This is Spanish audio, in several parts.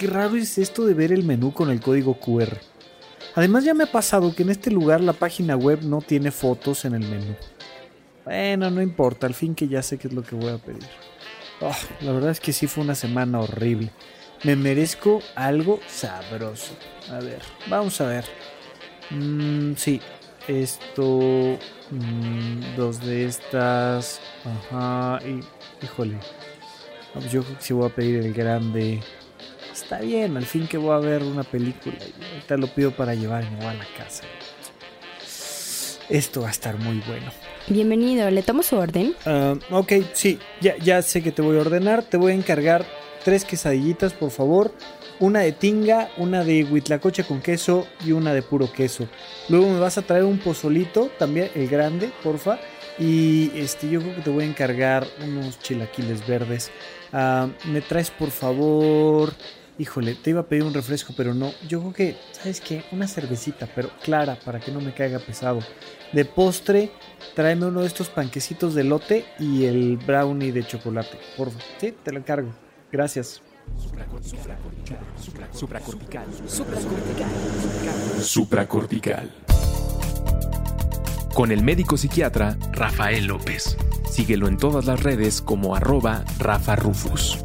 qué raro es esto de ver el menú con el código QR. Además ya me ha pasado que en este lugar la página web no tiene fotos en el menú. Bueno, no importa, al fin que ya sé qué es lo que voy a pedir. Oh, la verdad es que sí fue una semana horrible. Me merezco algo sabroso. A ver, vamos a ver. Mm, sí, esto... Mm, dos de estas. Ajá, y... Híjole. Yo creo que sí voy a pedir el grande. Está bien, al fin que voy a ver una película. Y ahorita lo pido para llevarme a la casa. Esto va a estar muy bueno. Bienvenido, ¿le tomo su orden? Ah, ok, sí, ya, ya sé que te voy a ordenar. Te voy a encargar tres quesadillitas, por favor. Una de tinga, una de huitlacoche con queso y una de puro queso. Luego me vas a traer un pozolito, también el grande, porfa. Y este, yo creo que te voy a encargar unos chilaquiles verdes. Ah, me traes, por favor. Híjole, te iba a pedir un refresco, pero no. Yo creo que, ¿sabes qué? Una cervecita, pero clara, para que no me caiga pesado. De postre, tráeme uno de estos panquecitos de lote y el brownie de chocolate. Porfa, sí, te lo encargo. Gracias. Supracortical. Supracortical. Supracortical. Con el médico psiquiatra Rafael López. Síguelo en todas las redes como arroba Rafa Rufus.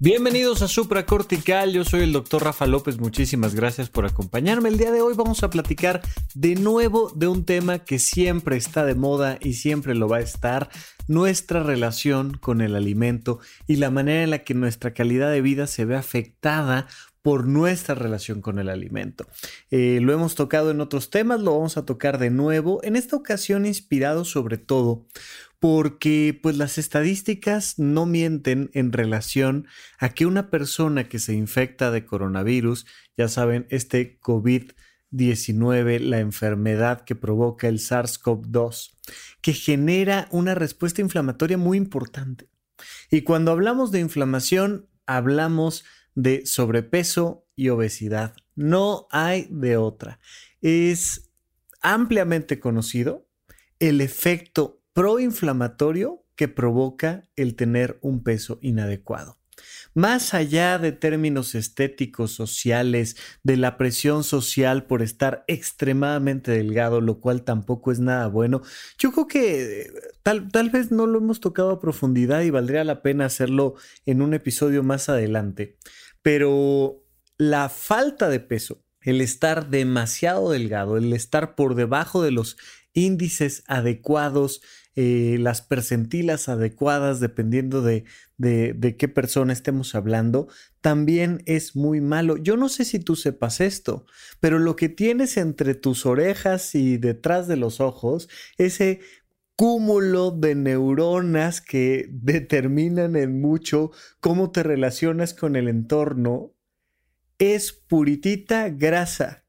Bienvenidos a Supra Cortical, yo soy el doctor Rafa López, muchísimas gracias por acompañarme. El día de hoy vamos a platicar de nuevo de un tema que siempre está de moda y siempre lo va a estar, nuestra relación con el alimento y la manera en la que nuestra calidad de vida se ve afectada por nuestra relación con el alimento. Eh, lo hemos tocado en otros temas, lo vamos a tocar de nuevo, en esta ocasión inspirado sobre todo porque pues las estadísticas no mienten en relación a que una persona que se infecta de coronavirus, ya saben, este COVID-19, la enfermedad que provoca el SARS-CoV-2, que genera una respuesta inflamatoria muy importante. Y cuando hablamos de inflamación, hablamos de sobrepeso y obesidad. No hay de otra. Es ampliamente conocido el efecto proinflamatorio que provoca el tener un peso inadecuado. Más allá de términos estéticos, sociales, de la presión social por estar extremadamente delgado, lo cual tampoco es nada bueno, yo creo que eh, tal, tal vez no lo hemos tocado a profundidad y valdría la pena hacerlo en un episodio más adelante. Pero la falta de peso, el estar demasiado delgado, el estar por debajo de los índices adecuados, eh, las percentilas adecuadas dependiendo de, de, qué persona estemos hablando, también es muy malo. Yo no sé si tú sepas esto, pero lo que tienes entre tus orejas y detrás de los ojos, ese cúmulo de neuronas que determinan en mucho cómo te relacionas con el entorno, es puritita grasa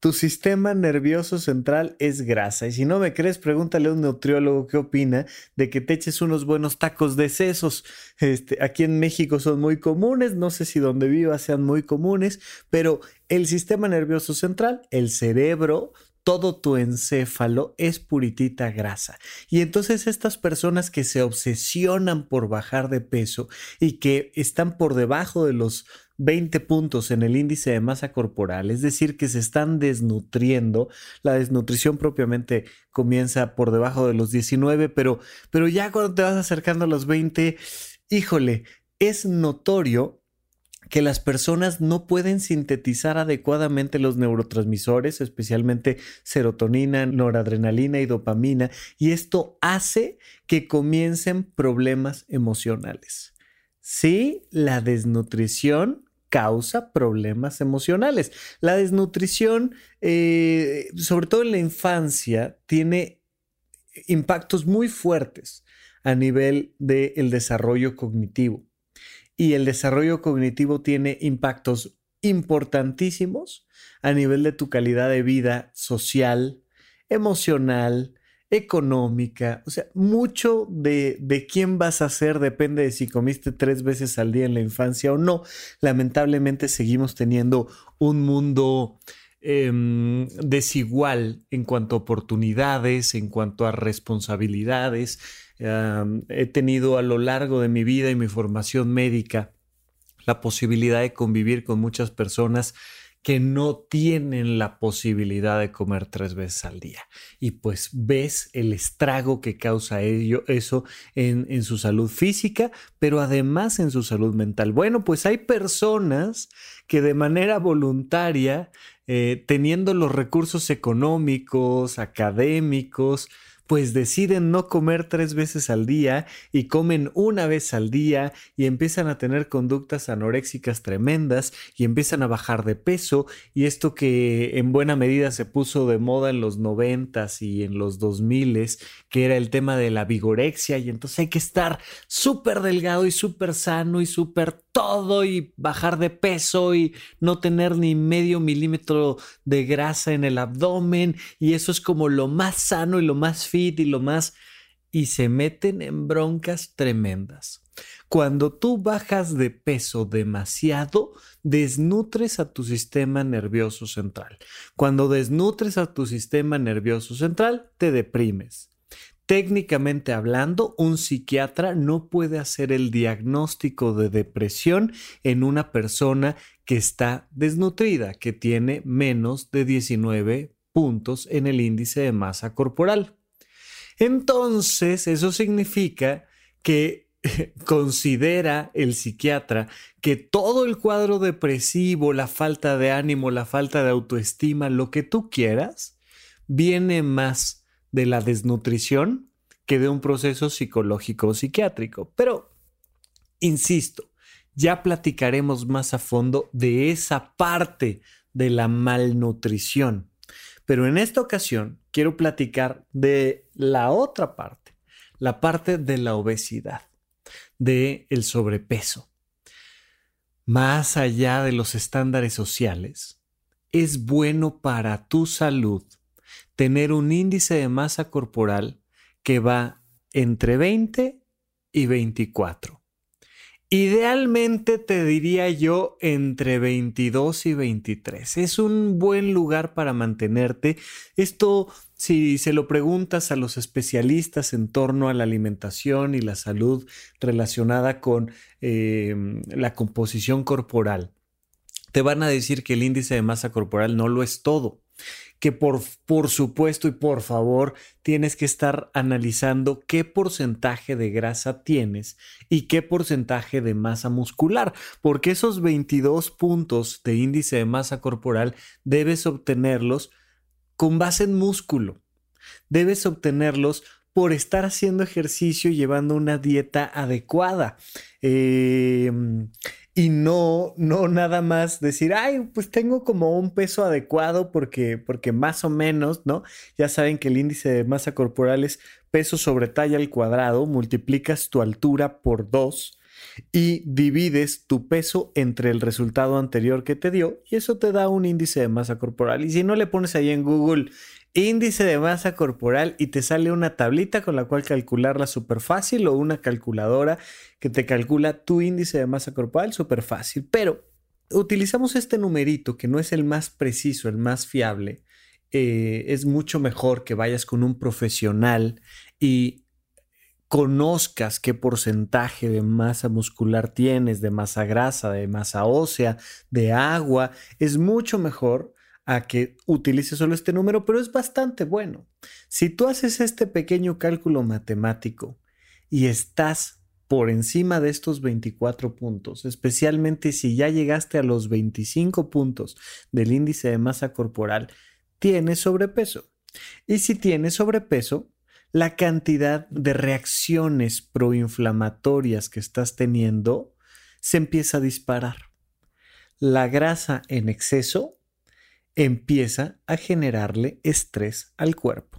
tu sistema nervioso central es grasa. Y si no me crees, pregúntale a un nutriólogo qué opina de que te eches unos buenos tacos de sesos. Este, aquí en México son muy comunes, no sé si donde vivas sean muy comunes, pero el sistema nervioso central, el cerebro, todo tu encéfalo es puritita grasa. Y entonces estas personas que se obsesionan por bajar de peso y que están por debajo de los 20 puntos en el índice de masa corporal, es decir, que se están desnutriendo. La desnutrición propiamente comienza por debajo de los 19, pero, pero ya cuando te vas acercando a los 20, híjole, es notorio que las personas no pueden sintetizar adecuadamente los neurotransmisores, especialmente serotonina, noradrenalina y dopamina, y esto hace que comiencen problemas emocionales. Sí, la desnutrición causa problemas emocionales. La desnutrición, eh, sobre todo en la infancia, tiene impactos muy fuertes a nivel del desarrollo cognitivo. Y el desarrollo cognitivo tiene impactos importantísimos a nivel de tu calidad de vida social, emocional, económica, o sea, mucho de, de, quién vas a ser depende de si comiste tres veces al día en la infancia o no. Lamentablemente seguimos teniendo un mundo em, desigual en cuanto a oportunidades, en cuanto a responsabilidades. he tenido a lo largo de mi vida y mi formación médica la posibilidad de convivir con muchas personas que no tienen la posibilidad de comer tres veces al día. Y pues ves el estrago que causa ello, eso en, en, su salud física, pero además en su salud mental. Bueno, pues hay personas que de manera voluntaria, eh, teniendo los recursos económicos, académicos, pues deciden no comer tres veces al día y comen una vez al día y empiezan a tener conductas anoréxicas tremendas y empiezan a bajar de peso. Y esto que en buena medida se puso de moda en los noventas y en los dos miles, que era el tema de la vigorexia y entonces hay que estar súper delgado y súper sano y súper todo y bajar de peso y no tener ni medio milímetro de grasa en el abdomen y eso es como lo más sano y lo más y lo más... y se meten en broncas tremendas. Cuando tú bajas de peso demasiado, desnutres a tu sistema nervioso central. Cuando desnutres a tu sistema nervioso central, te deprimes. Técnicamente hablando, un psiquiatra no puede hacer el diagnóstico de depresión en una persona que está desnutrida, que tiene menos de 19 puntos en el índice de masa corporal. Entonces, eso significa que considera el psiquiatra que todo el cuadro depresivo, la falta de ánimo, la falta de autoestima, lo que tú quieras, viene más de la desnutrición que de un proceso psicológico o psiquiátrico. Pero, insisto, ya platicaremos más a fondo de esa parte de la malnutrición. Pero en esta ocasión quiero platicar de la otra parte, la parte de la obesidad, de el sobrepeso. Más allá de los estándares sociales, es bueno para tu salud tener un índice de masa corporal que va entre 20 y 24. Idealmente te diría yo entre 22 y 23. Es un buen lugar para mantenerte. Esto, si se lo preguntas a los especialistas en torno a la alimentación y la salud relacionada con em, la composición corporal, te van a decir que el índice de masa corporal no lo es todo que por, por supuesto y por favor tienes que estar analizando qué porcentaje de grasa tienes y qué porcentaje de masa muscular, porque esos 22 puntos de índice de masa corporal debes obtenerlos con base en músculo. Debes obtenerlos por estar haciendo ejercicio y llevando una dieta adecuada. Eh, y no, no nada más decir, ay, pues tengo como un peso adecuado porque, porque más o menos, ¿no? Ya saben que el índice de masa corporal es peso sobre talla al cuadrado, multiplicas tu altura por dos y divides tu peso entre el resultado anterior que te dio y eso te da un índice de masa corporal. Y si no le pones ahí en Google índice de masa corporal y te sale una tablita con la cual calcularla súper fácil o una calculadora que te calcula tu índice de masa corporal súper fácil. Pero utilizamos este numerito que no es el más preciso, el más fiable. Eh, es mucho mejor que vayas con un profesional y conozcas qué porcentaje de masa muscular tienes, de masa grasa, de masa ósea, de agua. Es mucho mejor a que utilices solo este número, pero es bastante bueno. Si tú haces este pequeño cálculo matemático y estás por encima de estos 24 puntos, especialmente si ya llegaste a los 25 puntos del índice de masa corporal, tienes sobrepeso. Y si tienes sobrepeso, la cantidad de reacciones proinflamatorias que estás teniendo se empieza a disparar. La grasa en exceso empieza a generarle estrés al cuerpo.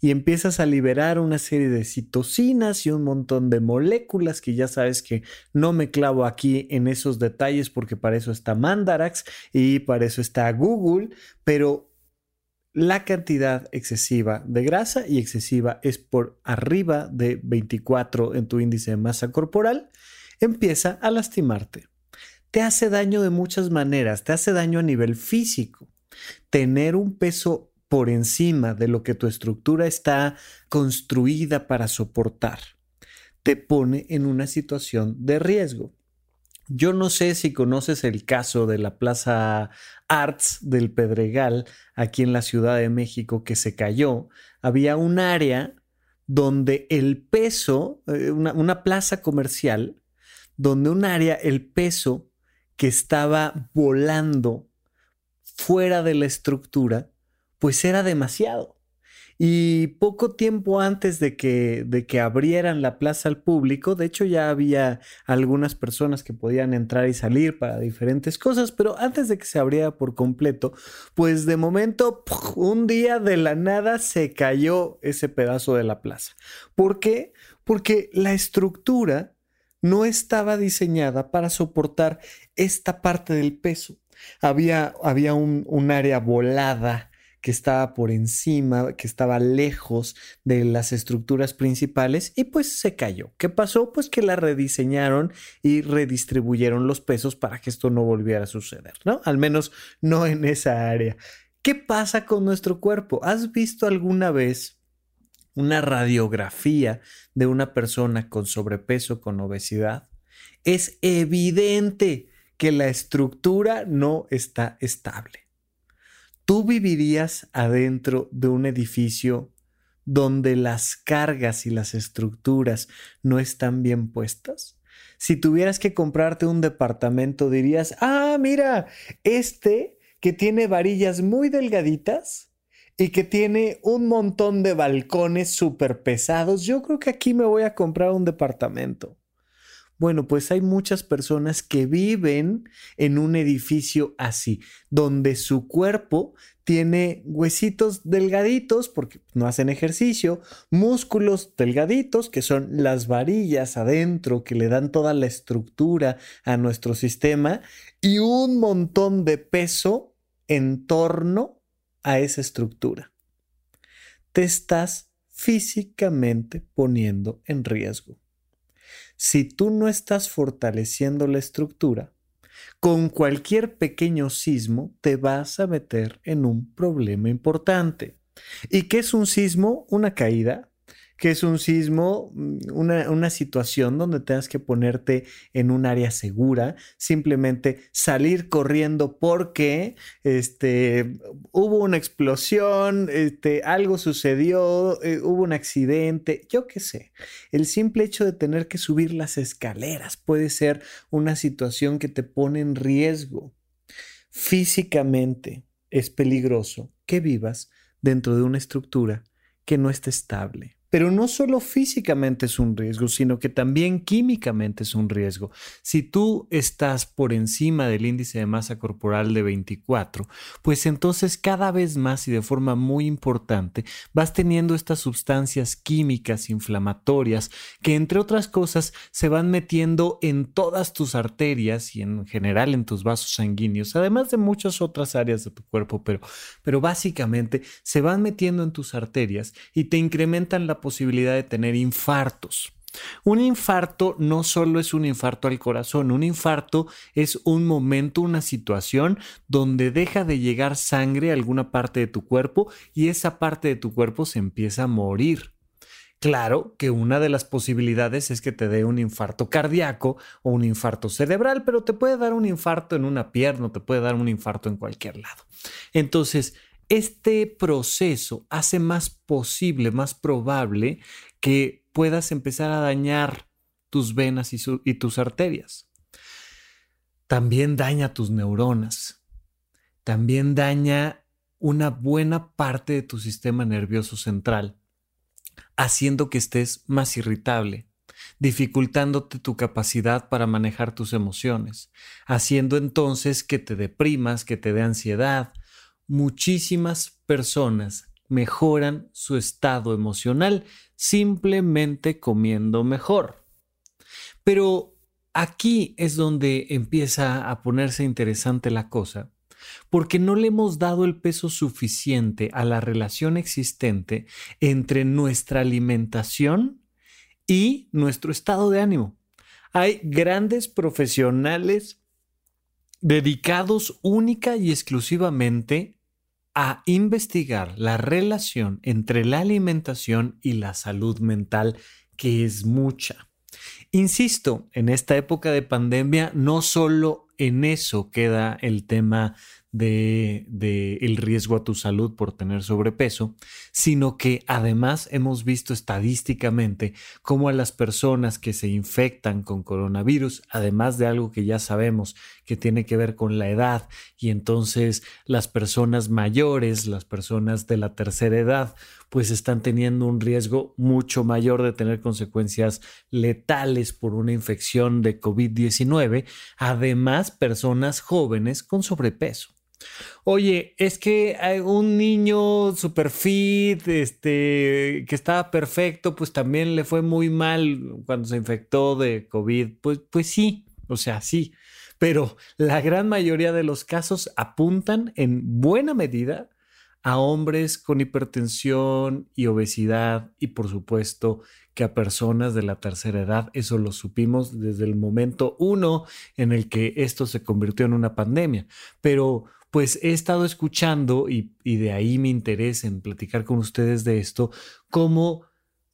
Y empiezas a liberar una serie de citocinas y un montón de moléculas que ya sabes que no me clavo aquí en esos detalles porque para eso está Mandarax y para eso está Google, pero la cantidad excesiva de grasa y excesiva es por arriba de 24 en tu índice de masa corporal, empieza a lastimarte. Te hace daño de muchas maneras, te hace daño a nivel físico tener un peso por encima de lo que tu estructura está construida para soportar, te pone en una situación de riesgo. Yo no sé si conoces el caso de la Plaza Arts del Pedregal, aquí en la Ciudad de México, que se cayó. Había un área donde el peso, eh, una, una plaza comercial, donde un área, el peso que estaba volando fuera de la estructura, pues era demasiado. Y poco tiempo antes de que, de que abrieran la plaza al público, de hecho ya había algunas personas que podían entrar y salir para diferentes cosas, pero antes de que se abriera por completo, pues de momento, un día de la nada se cayó ese pedazo de la plaza. ¿Por qué? Porque la estructura no estaba diseñada para soportar esta parte del peso. Había, había un, un área volada que estaba por encima, que estaba lejos de las estructuras principales y pues se cayó. ¿Qué pasó? Pues que la rediseñaron y redistribuyeron los pesos para que esto no volviera a suceder, ¿no? Al menos no en esa área. ¿Qué pasa con nuestro cuerpo? ¿Has visto alguna vez una radiografía de una persona con sobrepeso, con obesidad? Es evidente que la estructura no está estable. ¿Tú vivirías adentro de un edificio donde las cargas y las estructuras no están bien puestas? Si tuvieras que comprarte un departamento, dirías, ah, mira, este que tiene varillas muy delgaditas y que tiene un montón de balcones súper pesados, yo creo que aquí me voy a comprar un departamento. Bueno, pues hay muchas personas que viven en un edificio así, donde su cuerpo tiene huesitos delgaditos porque no hacen ejercicio, músculos delgaditos que son las varillas adentro que le dan toda la estructura a nuestro sistema y un montón de peso en torno a esa estructura. Te estás físicamente poniendo en riesgo si tú no estás fortaleciendo la estructura, con cualquier pequeño sismo te vas a meter en un problema importante. ¿Y qué es un sismo? Una caída que es un sismo, mm, una, situación donde tengas que ponerte en un área segura, simplemente salir corriendo porque este, hubo una explosión, este, algo sucedió, eh, hubo un accidente, yo qué sé. El simple hecho de tener que subir las escaleras puede ser una situación que te pone en riesgo. Físicamente es peligroso que vivas dentro de una estructura que no esté estable. Pero no solo físicamente es un riesgo, sino que también químicamente es un riesgo. Si tú estás por encima del índice de masa corporal de 24, pues entonces cada vez más y de forma muy importante vas teniendo estas sustancias químicas inflamatorias que entre otras cosas se van metiendo en todas tus arterias y en general en tus vasos sanguíneos, además de muchas otras áreas de tu cuerpo, pero, pero básicamente se van metiendo en tus arterias y te incrementan la posibilidad de tener infartos. Un infarto no solo es un infarto al corazón, un infarto es un momento, una situación donde deja de llegar sangre a alguna parte de tu cuerpo y esa parte de tu cuerpo se empieza a morir. Claro que una de las posibilidades es que te dé un infarto cardíaco o un infarto cerebral, pero te puede dar un infarto en una pierna, te puede dar un infarto en cualquier lado. Entonces, este proceso hace más posible, más probable que puedas empezar a dañar tus venas y, tus arterias. También daña tus neuronas. También daña una buena parte de tu sistema nervioso central, haciendo que estés más irritable, dificultándote tu capacidad para manejar tus emociones, haciendo entonces que te deprimas, que te dé ansiedad, muchísimas personas mejoran su estado emocional simplemente comiendo mejor. Pero aquí es donde empieza a ponerse interesante la cosa, porque no le hemos dado el peso suficiente a la relación existente entre nuestra alimentación y nuestro estado de ánimo. Hay grandes profesionales dedicados única y exclusivamente a investigar la relación entre la alimentación y la salud mental, que es mucha. Insisto, en esta época de pandemia no solo en eso queda el tema de, el riesgo a tu salud por tener sobrepeso, sino que además hemos visto estadísticamente cómo a las personas que se infectan con coronavirus, además de algo que ya sabemos que tiene que ver con la edad, y entonces las personas mayores, las personas de la tercera edad, pues están teniendo un riesgo mucho mayor de tener consecuencias letales por una infección de COVID-19, además personas jóvenes con sobrepeso. Oye, es que hay un niño super fit, este, que estaba perfecto, pues también le fue muy mal cuando se infectó de COVID. Pues, pues sí, o sea, sí. Pero la gran mayoría de los casos apuntan en buena medida a hombres con hipertensión y obesidad y por supuesto que a personas de la tercera edad. Eso lo supimos desde el momento uno en el que esto se convirtió en una pandemia. Pero pues he estado escuchando y, de ahí mi interés en platicar con ustedes de esto, cómo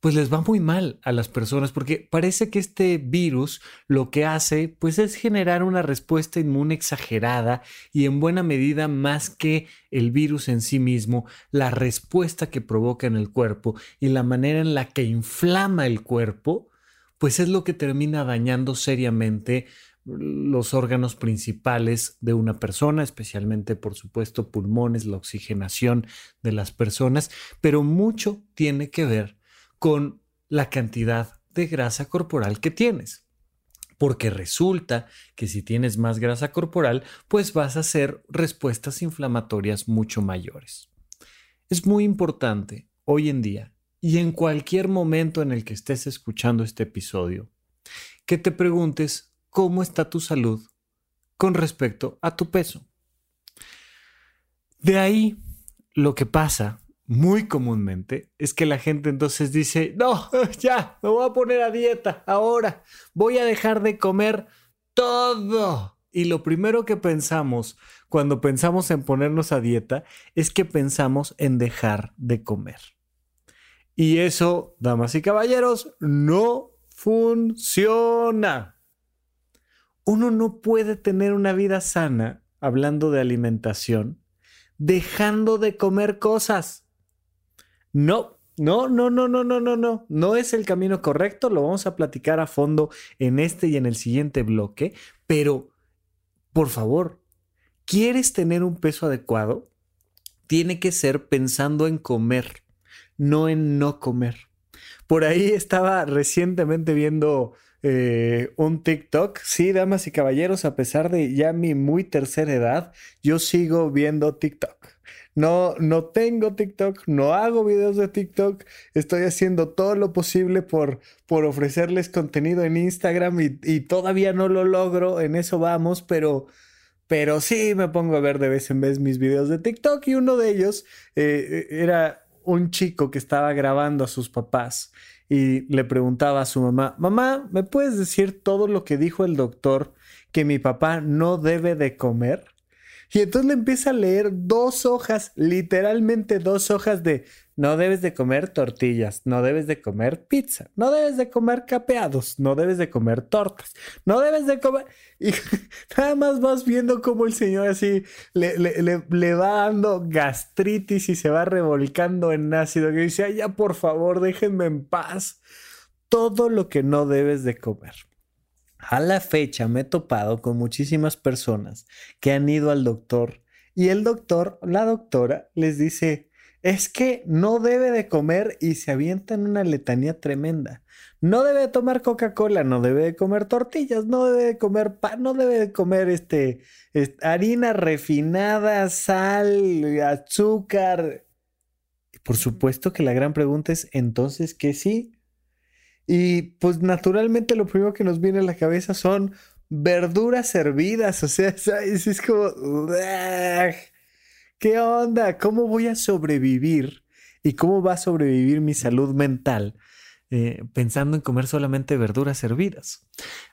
pues les va muy mal a las personas porque parece que este virus lo que hace pues es generar una respuesta inmune exagerada y en buena medida más que el virus en sí mismo, la respuesta que provoca en el cuerpo y la manera en la que inflama el cuerpo, pues es lo que termina dañando seriamente los órganos principales de una persona, especialmente por supuesto pulmones, la oxigenación de las personas, pero mucho tiene que ver con la cantidad de grasa corporal que tienes. Porque resulta que si tienes más grasa corporal, pues vas a hacer respuestas inflamatorias mucho mayores. Es muy importante hoy en día y en cualquier momento en el que estés escuchando este episodio, que te preguntes cómo está tu salud con respecto a tu peso. De ahí lo que pasa muy comúnmente es que la gente entonces dice, no, ya, me voy a poner a dieta ahora, voy a dejar de comer todo. Y lo primero que pensamos cuando pensamos en ponernos a dieta es que pensamos en dejar de comer. Y eso, damas y caballeros, no funciona uno no puede tener una vida sana, hablando de alimentación, dejando de comer cosas. No, no, no, no, no, no, no, no. No es el camino correcto. Lo vamos a platicar a fondo en este y en el siguiente bloque. Pero, por favor, ¿quieres tener un peso adecuado? Tiene que ser pensando en comer, no en no comer. Por ahí estaba recientemente viendo eh, un TikTok. Sí, damas y caballeros, a pesar de ya mi muy tercera edad, yo sigo viendo TikTok. No, no tengo TikTok, no hago videos de TikTok. Estoy haciendo todo lo posible por, por ofrecerles contenido en Instagram y, todavía no lo logro. En eso vamos, pero, pero sí me pongo a ver de vez en vez mis videos de TikTok y uno de ellos eh, era un chico que estaba grabando a sus papás y le preguntaba a su mamá, mamá, ¿me puedes decir todo lo que dijo el doctor que mi papá no debe de comer? Y entonces le empieza a leer dos hojas, literalmente dos hojas de no debes de comer tortillas, no debes de comer pizza, no debes de comer capeados, no debes de comer tortas, no debes de comer... Y nada más vas viendo cómo el señor así le, le, va dando gastritis y se va revolcando en ácido, que dice, Ay, ya por favor, déjenme en paz. Todo lo que no debes de comer. A la fecha me he topado con muchísimas personas que han ido al doctor y el doctor, la doctora, les dice, es que no debe de comer y se avienta en una letanía tremenda. No debe de tomar Coca-Cola, no debe de comer tortillas, no debe de comer pan, no debe de comer este, harina refinada, sal, azúcar. Por supuesto que la gran pregunta es entonces que sí. Y pues naturalmente lo primero que nos viene a la cabeza son verduras hervidas, o sea, es, como... ¿Qué onda? ¿Cómo voy a sobrevivir? ¿Y cómo va a sobrevivir mi salud mental? eh, pensando en comer solamente verduras hervidas.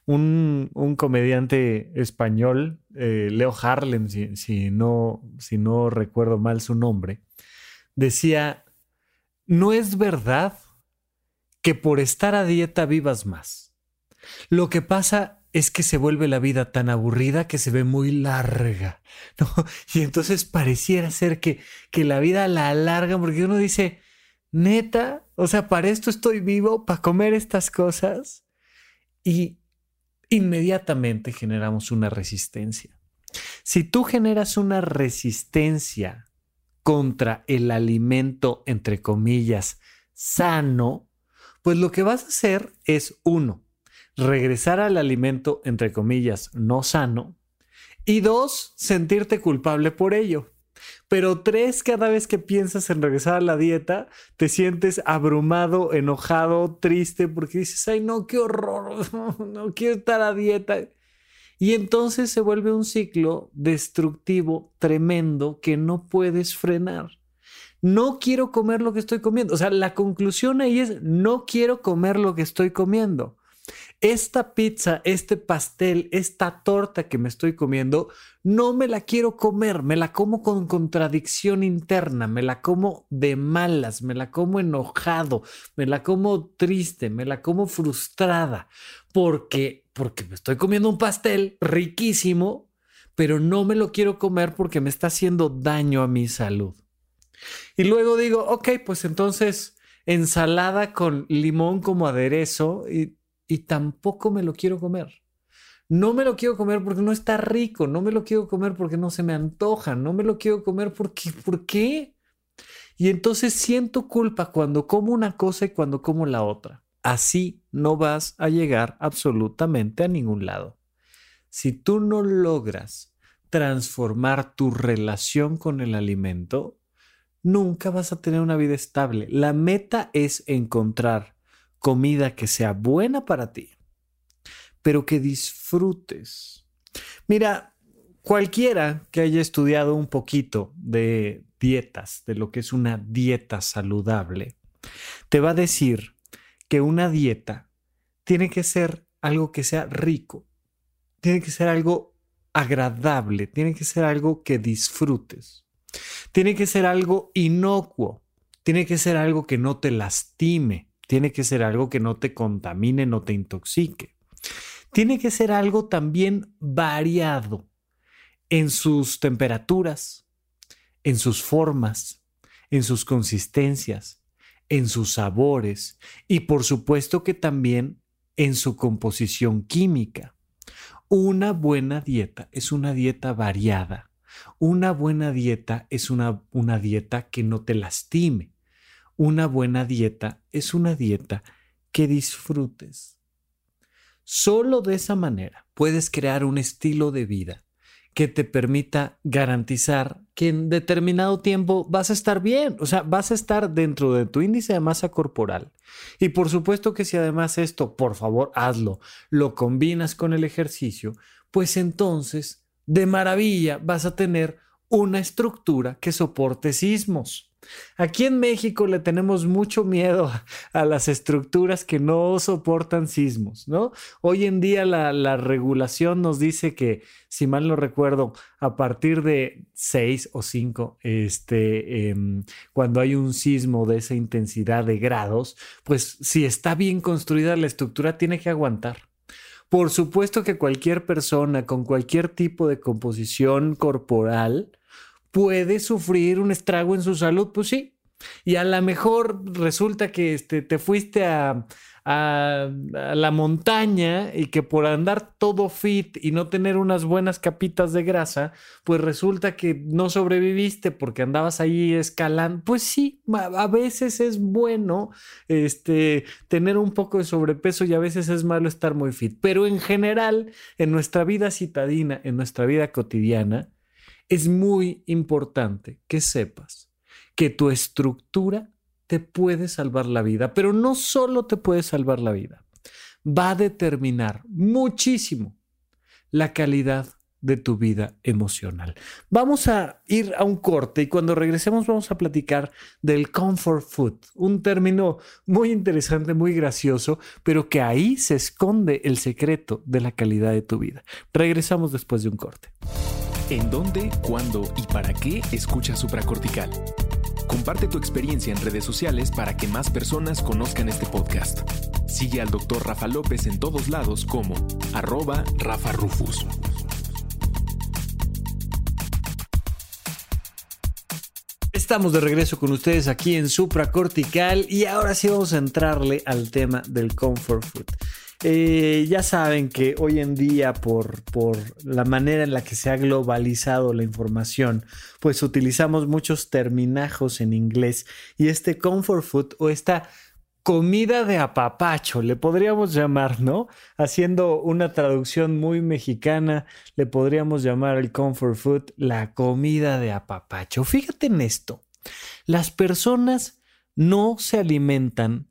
Un, comediante español, eh, Leo Harlem, si, no, si no recuerdo mal su nombre, decía, no es verdad que por estar a dieta vivas más. Lo que pasa es que se vuelve la vida tan aburrida que se ve muy larga. Y entonces pareciera ser que, que la vida la alarga porque uno dice, neta, o sea, para esto estoy vivo, para comer estas cosas. Y inmediatamente generamos una resistencia. Si tú generas una resistencia contra el alimento, entre comillas, sano, pues lo que vas a hacer es, uno, regresar al alimento, entre comillas, no sano. Y dos, sentirte culpable por ello. Pero tres, cada vez que piensas en regresar a la dieta, te sientes abrumado, enojado, triste, porque dices, ay, no, qué horror, no, quiero estar a dieta. Y entonces se vuelve un ciclo destructivo tremendo que no puedes frenar. No quiero comer lo que estoy comiendo. O sea, la conclusión ahí es, no quiero comer lo que estoy comiendo. Esta pizza, este pastel, esta torta que me estoy comiendo, no me la quiero comer, me la como con contradicción interna, me la como de malas, me la como enojado, me la como triste, me la como frustrada, porque porque me estoy comiendo un pastel riquísimo, pero no me lo quiero comer porque me está haciendo daño a mi salud. Y luego digo, ok, pues entonces ensalada con limón como aderezo y y tampoco me lo quiero comer. No me lo quiero comer porque no está rico, no me lo quiero comer porque no se me antoja, no me lo quiero comer porque, ¿por qué? Y entonces siento culpa cuando como una cosa y cuando como la otra. Así no vas a llegar absolutamente a ningún lado. Si tú no logras transformar tu relación con el alimento, nunca vas a tener una vida estable. La meta es encontrar comida que sea buena para ti, pero que disfrutes. Mira, cualquiera que haya estudiado un poquito de dietas, de lo que es una dieta saludable, te va a decir que una dieta tiene que ser algo que sea rico, tiene que ser algo agradable, tiene que ser algo que disfrutes, tiene que ser algo inocuo, tiene que ser algo que no te lastime, tiene que ser algo que no te contamine, no te intoxique. Tiene que ser algo también variado en sus temperaturas, en sus formas, en sus consistencias, en sus sabores y por supuesto que también en su composición química. Una buena dieta es una dieta variada. Una buena dieta es una, una dieta que no te lastime, una buena dieta es una dieta que disfrutes. Solo de esa manera puedes crear un estilo de vida que te permita garantizar que en determinado tiempo vas a estar bien, o sea, vas a estar dentro de tu índice de masa corporal. Y por supuesto que si además esto, por favor, hazlo, lo combinas con el ejercicio, pues entonces, de maravilla, vas a tener una estructura que soporte sismos. Aquí en México le tenemos mucho miedo a las estructuras que no soportan sismos, ¿no? Hoy en día la, regulación nos dice que, si mal no recuerdo, a partir de seis o cinco, este, em, cuando hay un sismo de esa intensidad de grados, pues si está bien construida la estructura tiene que aguantar. Por supuesto que cualquier persona con cualquier tipo de composición corporal, puede sufrir un estrago en su salud, pues sí. Y a lo mejor resulta que este, te fuiste a, a, la montaña y que por andar todo fit y no tener unas buenas capitas de grasa, pues resulta que no sobreviviste porque andabas ahí escalando. Pues sí, a veces es bueno este, tener un poco de sobrepeso y a veces es malo estar muy fit. Pero en general, en nuestra vida citadina, en nuestra vida cotidiana, es muy importante que sepas que tu estructura te puede salvar la vida, pero no solo te puede salvar la vida, va a determinar muchísimo la calidad de tu vida emocional. Vamos a ir a un corte y cuando regresemos vamos a platicar del comfort food, un término muy interesante, muy gracioso, pero que ahí se esconde el secreto de la calidad de tu vida. Regresamos después de un corte. ¿En dónde, cuándo y para qué escuchas supracortical? Comparte tu experiencia en redes sociales para que más personas conozcan este podcast. Sigue al Dr. Rafa López en todos lados como arroba Rafa Rufus. Estamos de regreso con ustedes aquí en Supracortical y ahora sí vamos a entrarle al tema del comfort food. Eh, ya saben que hoy en día, por, por la manera en la que se ha globalizado la información, pues utilizamos muchos terminajos en inglés y este comfort food o esta comida de apapacho, le podríamos llamar, ¿no? Haciendo una traducción muy mexicana, le podríamos llamar el comfort food la comida de apapacho. Fíjate en esto, las personas no se alimentan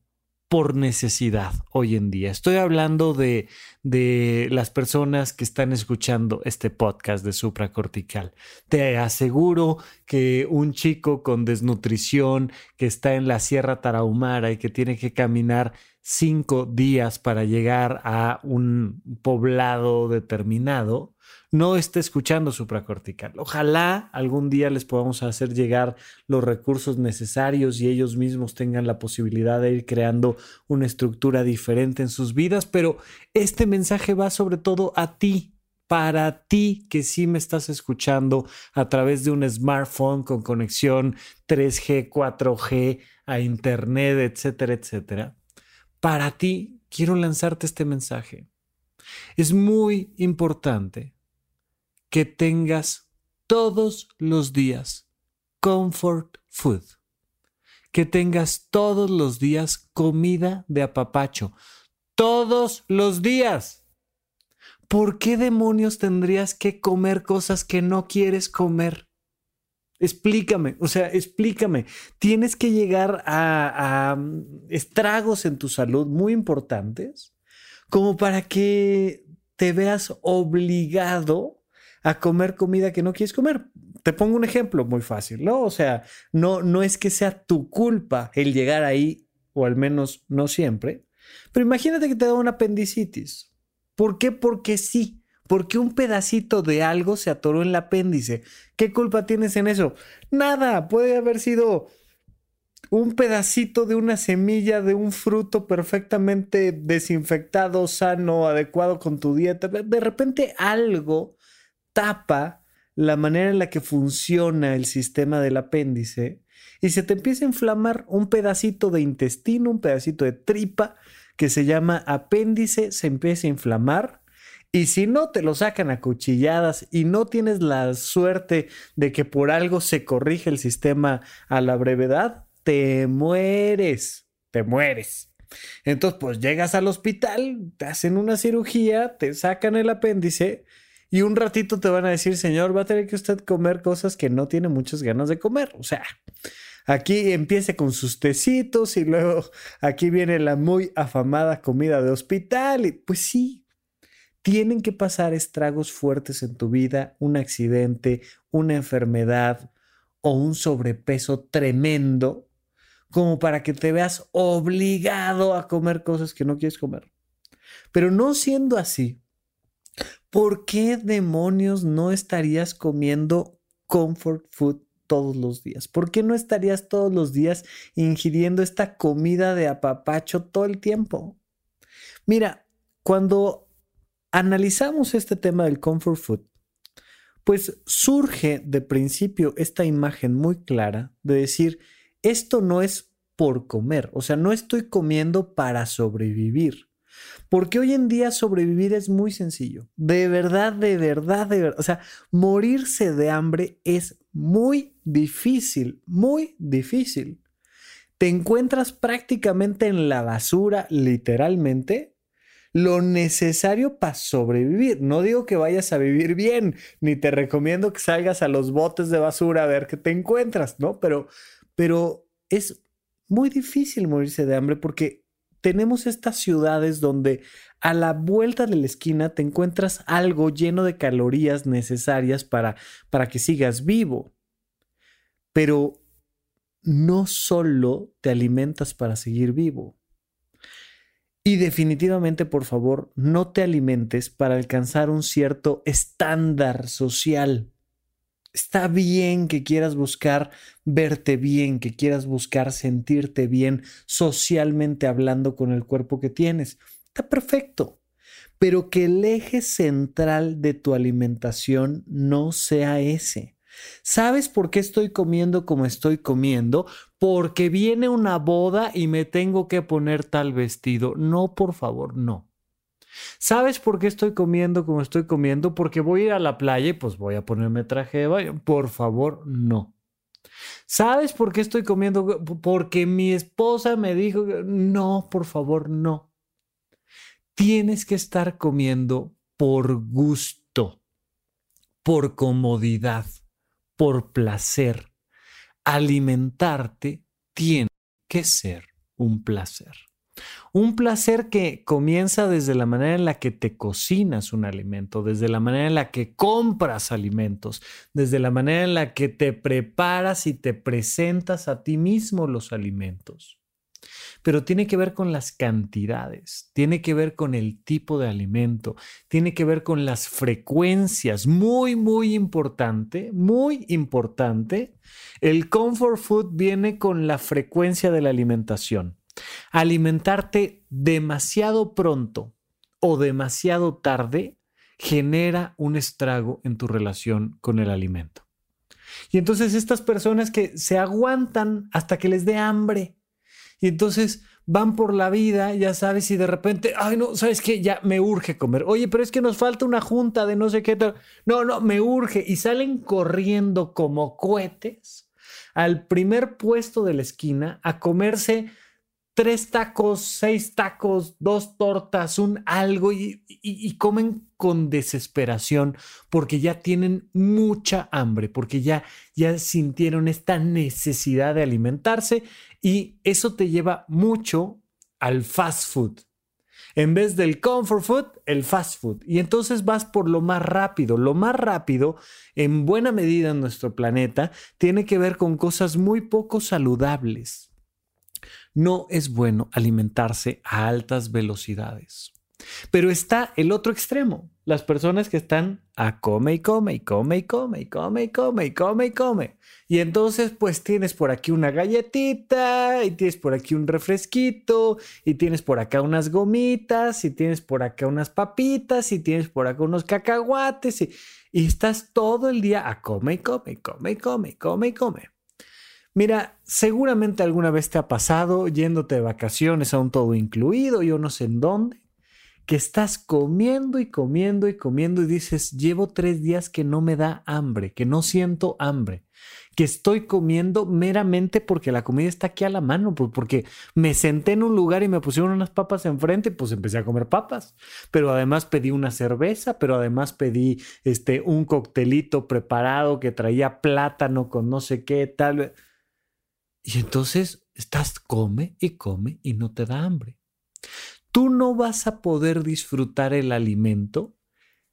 por necesidad hoy en día. Estoy hablando de, de, las personas que están escuchando este podcast de supracortical. Te aseguro que un chico con desnutrición que está en la Sierra Tarahumara y que tiene que caminar cinco días para llegar a un poblado determinado, no esté escuchando supracortical. Ojalá algún día les podamos hacer llegar los recursos necesarios y ellos mismos tengan la posibilidad de ir creando una estructura diferente en sus vidas, pero este mensaje va sobre todo a ti, para ti que sí me estás escuchando a través de un smartphone con conexión 3G, 4G, a Internet, etcétera, etcétera. Para ti quiero lanzarte este mensaje. Es muy importante que tengas todos los días comfort food. Que tengas todos los días comida de apapacho. Todos los días. ¿Por qué demonios tendrías que comer cosas que no quieres comer? Explícame, o sea, explícame. Tienes que llegar a, a, estragos en tu salud muy importantes como para que te veas obligado a comer comida que no quieres comer. Te pongo un ejemplo muy fácil, ¿no? O sea, no, no es que sea tu culpa el llegar ahí, o al menos no siempre, pero imagínate que te da una apendicitis. ¿Por qué? Porque sí. Porque un pedacito de algo se atoró en el apéndice. ¿Qué culpa tienes en eso? Nada, puede haber sido un pedacito de una semilla de un fruto perfectamente desinfectado, sano, adecuado con tu dieta. De repente algo tapa la manera en la que funciona el sistema del apéndice y se te empieza a inflamar un pedacito de intestino, un pedacito de tripa que se llama apéndice, se empieza a inflamar y si no te lo sacan a cuchilladas y no tienes la suerte de que por algo se corrige el sistema a la brevedad, te mueres, te mueres. Entonces, pues llegas al hospital, te hacen una cirugía, te sacan el apéndice y un ratito te van a decir, señor, va a tener que usted comer cosas que no tiene muchas ganas de comer. O sea, aquí empiece con sus tecitos y luego aquí viene la muy afamada comida de hospital. Y pues sí, tienen que pasar estragos fuertes en tu vida, un accidente, una enfermedad o un sobrepeso tremendo como para que te veas obligado a comer cosas que no quieres comer. Pero no siendo así, ¿por qué demonios no estarías comiendo comfort food todos los días? ¿Por qué no estarías todos los días ingiriendo esta comida de apapacho todo el tiempo? Mira, cuando analizamos este tema del comfort food, pues surge de principio esta imagen muy clara de decir, esto no es por comer, o sea, no estoy comiendo para sobrevivir. Porque hoy en día sobrevivir es muy sencillo. De verdad, de verdad, de verdad. O sea, morirse de hambre es muy difícil, muy difícil. Te encuentras prácticamente en la basura, literalmente, lo necesario para sobrevivir. No digo que vayas a vivir bien, ni te recomiendo que salgas a los botes de basura a ver qué te encuentras, ¿no? Pero, pero es muy difícil morirse de hambre porque tenemos estas ciudades donde a la vuelta de la esquina te encuentras algo lleno de calorías necesarias para, para que sigas vivo. Pero no solo te alimentas para seguir vivo. Y definitivamente, por favor, no te alimentes para alcanzar un cierto estándar social. Está bien que quieras buscar verte bien, que quieras buscar sentirte bien socialmente hablando con el cuerpo que tienes. Está perfecto. Pero que el eje central de tu alimentación no sea ese. ¿Sabes por qué estoy comiendo como estoy comiendo? Porque viene una boda y me tengo que poner tal vestido. No, por favor, no. ¿Sabes por qué estoy comiendo como estoy comiendo? Porque voy a ir a la playa y pues voy a ponerme traje de baño. Por favor, no. ¿Sabes por qué estoy comiendo? Porque mi esposa me dijo, no, por favor, no. Tienes que estar comiendo por gusto, por comodidad por placer. Alimentarte tiene que ser un placer. Un placer que comienza desde la manera en la que te cocinas un alimento, desde la manera en la que compras alimentos, desde la manera en la que te preparas y te presentas a ti mismo los alimentos pero tiene que ver con las cantidades, tiene que ver con el tipo de alimento, tiene que ver con las frecuencias. Muy, muy importante, muy importante. El comfort food viene con la frecuencia de la alimentación. Alimentarte demasiado pronto o demasiado tarde genera un estrago en tu relación con el alimento. Y entonces estas personas que se aguantan hasta que les dé hambre, y entonces van por la vida, ya sabes, y de repente, ay, no, ¿sabes qué? Ya me urge comer. Oye, pero es que nos falta una junta de no sé qué tal. No, no, me urge. Y salen corriendo como cohetes al primer puesto de la esquina a comerse tres tacos, seis tacos, dos tortas, un algo y, comen con desesperación porque ya tienen mucha hambre, porque ya, ya sintieron esta necesidad de alimentarse y eso te lleva mucho al fast food. En vez del comfort food, el fast food. Y entonces vas por lo más rápido. Lo más rápido, en buena medida en nuestro planeta, tiene que ver con cosas muy poco saludables no es bueno alimentarse a altas velocidades. Pero está el otro extremo, las personas que están a come y come y come y come y come y come y come y come. Y entonces pues tienes por aquí una galletita y tienes por aquí un refresquito y tienes por acá unas gomitas y tienes por acá unas papitas y tienes por acá unos cacahuates y, y estás todo el día a come y come y come y come y come y come. Mira, seguramente alguna vez te ha pasado yéndote de vacaciones a un todo incluido, yo no sé en dónde, que estás comiendo y comiendo y comiendo y dices, llevo tres días que no me da hambre, que no siento hambre, que estoy comiendo meramente porque la comida está aquí a la mano, pues porque me senté en un lugar y me pusieron unas papas enfrente, pues empecé a comer papas, pero además pedí una cerveza, pero además pedí este un coctelito preparado que traía plátano con no sé qué tal y entonces estás come y come y no te da hambre. Tú no vas a poder disfrutar el alimento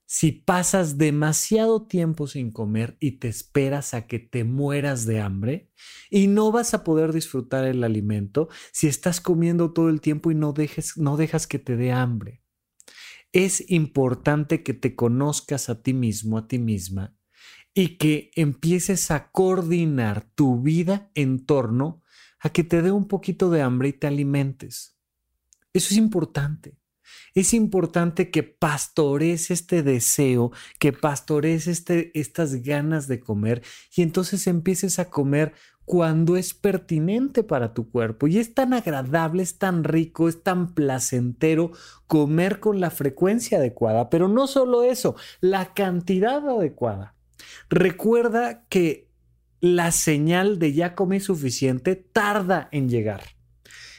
si pasas demasiado tiempo sin comer y te esperas a que te mueras de hambre. Y no vas a poder disfrutar el alimento si estás comiendo todo el tiempo y no, dejes, no dejas que te dé hambre. Es importante que te conozcas a ti mismo, a ti misma, y que empieces a coordinar tu vida en torno a que te dé un poquito de hambre y te alimentes. Eso es importante. Es importante que pastores este deseo, que pastores este, estas ganas de comer y entonces empieces a comer cuando es pertinente para tu cuerpo. Y es tan agradable, es tan rico, es tan placentero comer con la frecuencia adecuada. Pero no solo eso, la cantidad adecuada. Recuerda que la señal de ya comí suficiente tarda en llegar.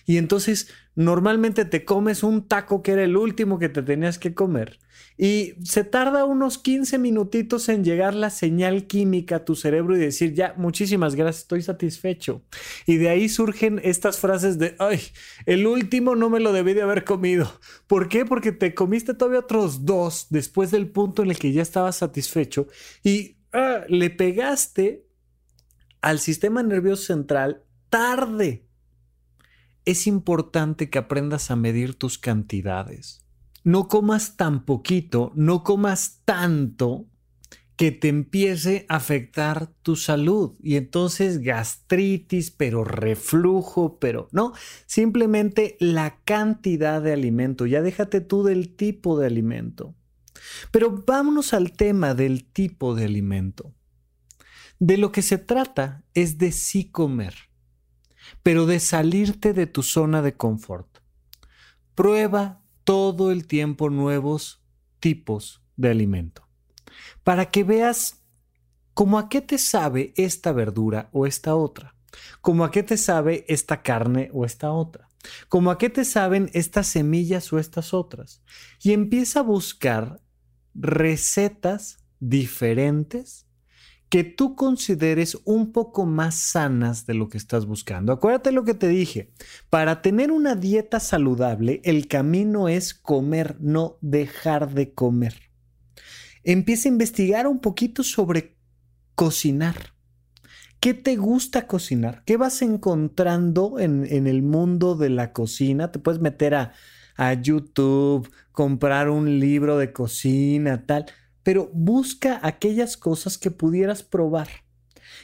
Y entonces normalmente te comes un taco que era el último que te tenías que comer y se tarda unos 15 minutitos en llegar la señal química a tu cerebro y decir, ya, muchísimas gracias, estoy satisfecho. Y de ahí surgen estas frases de, ay, el último no me lo debí de haber comido. ¿Por qué? Porque te comiste todavía otros dos después del punto en el que ya estabas satisfecho y ah, le pegaste al sistema nervioso central tarde es importante que aprendas a medir tus cantidades. No comas tan poquito, no comas tanto que te empiece a afectar tu salud y entonces gastritis, pero reflujo, pero no, simplemente la cantidad de alimento, ya déjate tú del tipo de alimento. Pero vámonos al tema del tipo de alimento. De lo que se trata es de sí comer pero de salirte de tu zona de confort. Prueba todo el tiempo nuevos tipos de alimento para que veas cómo a qué te sabe esta verdura o esta otra, cómo a qué te sabe esta carne o esta otra, cómo a qué te saben estas semillas o estas otras. Y empieza a buscar recetas diferentes que tú consideres un poco más sanas de lo que estás buscando. Acuérdate lo que te dije. Para tener una dieta saludable, el camino es comer, no dejar de comer. Empieza a investigar un poquito sobre cocinar. ¿Qué te gusta cocinar? ¿Qué vas encontrando en, el mundo de la cocina? Te puedes meter a, a YouTube, comprar un libro de cocina, tal pero busca aquellas cosas que pudieras probar.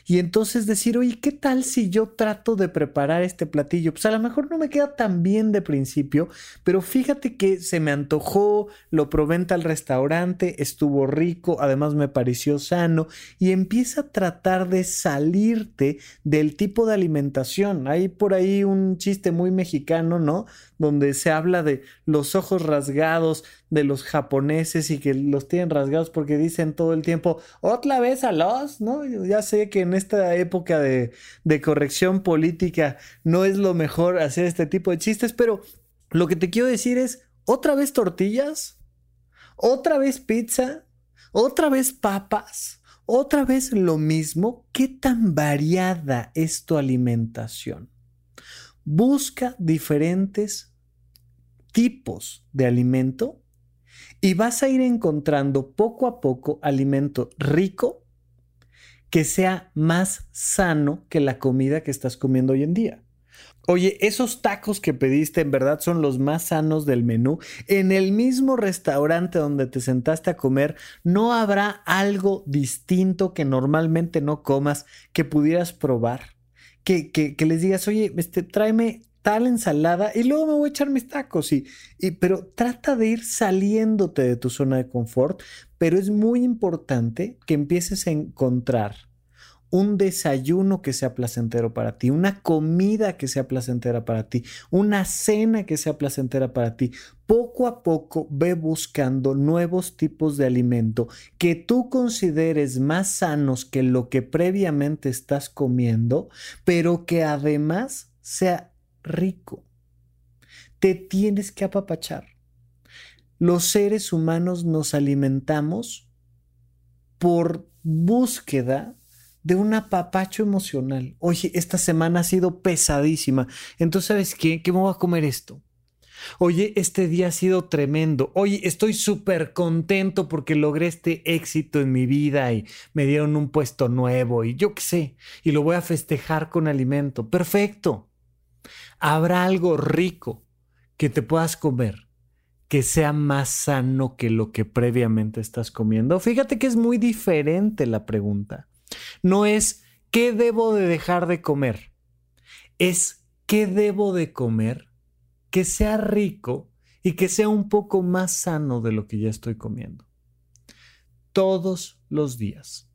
Y entonces decir, oye, ¿qué tal si yo trato de preparar este platillo? Pues a lo mejor no me queda tan bien de principio, pero fíjate que se me antojó, lo probé en tal restaurante, estuvo rico, además me pareció sano y empieza a tratar de salirte del tipo de alimentación. Hay por ahí un chiste muy mexicano, ¿no? Donde se habla de los ojos rasgados de los japoneses y que los tienen rasgados porque dicen todo el tiempo, otra vez a los, ¿no? Ya sé que en esta época de, corrección política no es lo mejor hacer este tipo de chistes, pero lo que te quiero decir es, ¿otra vez tortillas? ¿Otra vez pizza? ¿Otra vez papas? ¿Otra vez lo mismo? ¿Qué tan variada es tu alimentación? Busca diferentes tipos de alimento y vas a ir encontrando poco a poco alimento rico que sea más sano que la comida que estás comiendo hoy en día. Oye, esos tacos que pediste en verdad son los más sanos del menú. En el mismo restaurante donde te sentaste a comer, ¿no habrá algo distinto que normalmente no comas que pudieras probar? Que, que, que les digas, oye, este, tráeme tal ensalada y luego me voy a echar mis tacos. Y, y, pero trata de ir saliéndote de tu zona de confort, pero es muy importante que empieces a encontrar un desayuno que sea placentero para ti, una comida que sea placentera para ti, una cena que sea placentera para ti. Poco a poco ve buscando nuevos tipos de alimento que tú consideres más sanos que lo que previamente estás comiendo, pero que además sea rico. Te tienes que apapachar. Los seres humanos nos alimentamos por búsqueda de un apapacho emocional. Oye, esta semana ha sido pesadísima. Entonces, ¿sabes qué? ¿Qué me voy a comer esto? Oye, este día ha sido tremendo. Oye, estoy súper contento porque logré este éxito en mi vida y me dieron un puesto nuevo y yo qué sé, y lo voy a festejar con alimento. Perfecto habrá algo rico que te puedas comer que sea más sano que lo que previamente estás comiendo? Fíjate que es muy diferente la pregunta. No es ¿qué debo de dejar de comer? Es ¿qué debo de comer que sea rico y que sea un poco más sano de lo que ya estoy comiendo? Todos los días.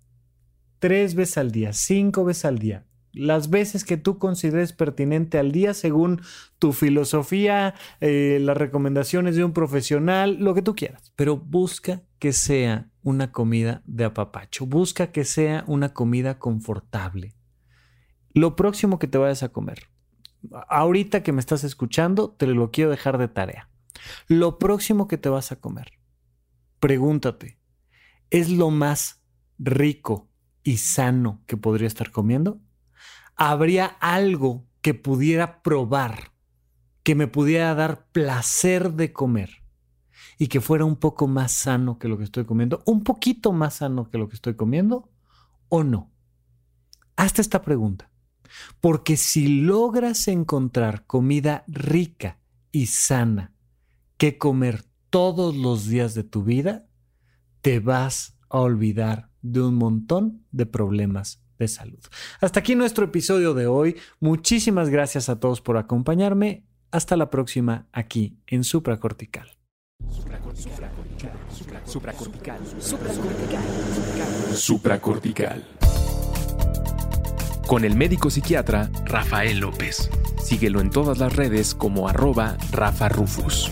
Tres veces al día, cinco veces al día las veces que tú consideres pertinente al día según tu filosofía, eh, las recomendaciones de un profesional, lo que tú quieras. Pero busca que sea una comida de apapacho, busca que sea una comida confortable. Lo próximo que te vayas a comer, ahorita que me estás escuchando, te lo quiero dejar de tarea. Lo próximo que te vas a comer, pregúntate, ¿es lo más rico y sano que podría estar comiendo? ¿Habría algo que pudiera probar, que me pudiera dar placer de comer y que fuera un poco más sano que lo que estoy comiendo? ¿Un poquito más sano que lo que estoy comiendo o no? Hasta esta pregunta. Porque si logras encontrar comida rica y sana que comer todos los días de tu vida, te vas a olvidar de un montón de problemas de salud. Hasta aquí nuestro episodio de hoy. Muchísimas gracias a todos por acompañarme. Hasta la próxima aquí en Supracortical. Supracortical. Supracortical. Supracortical. Con el médico psiquiatra Rafael López. Síguelo en todas las redes como arroba Rafa Rufus.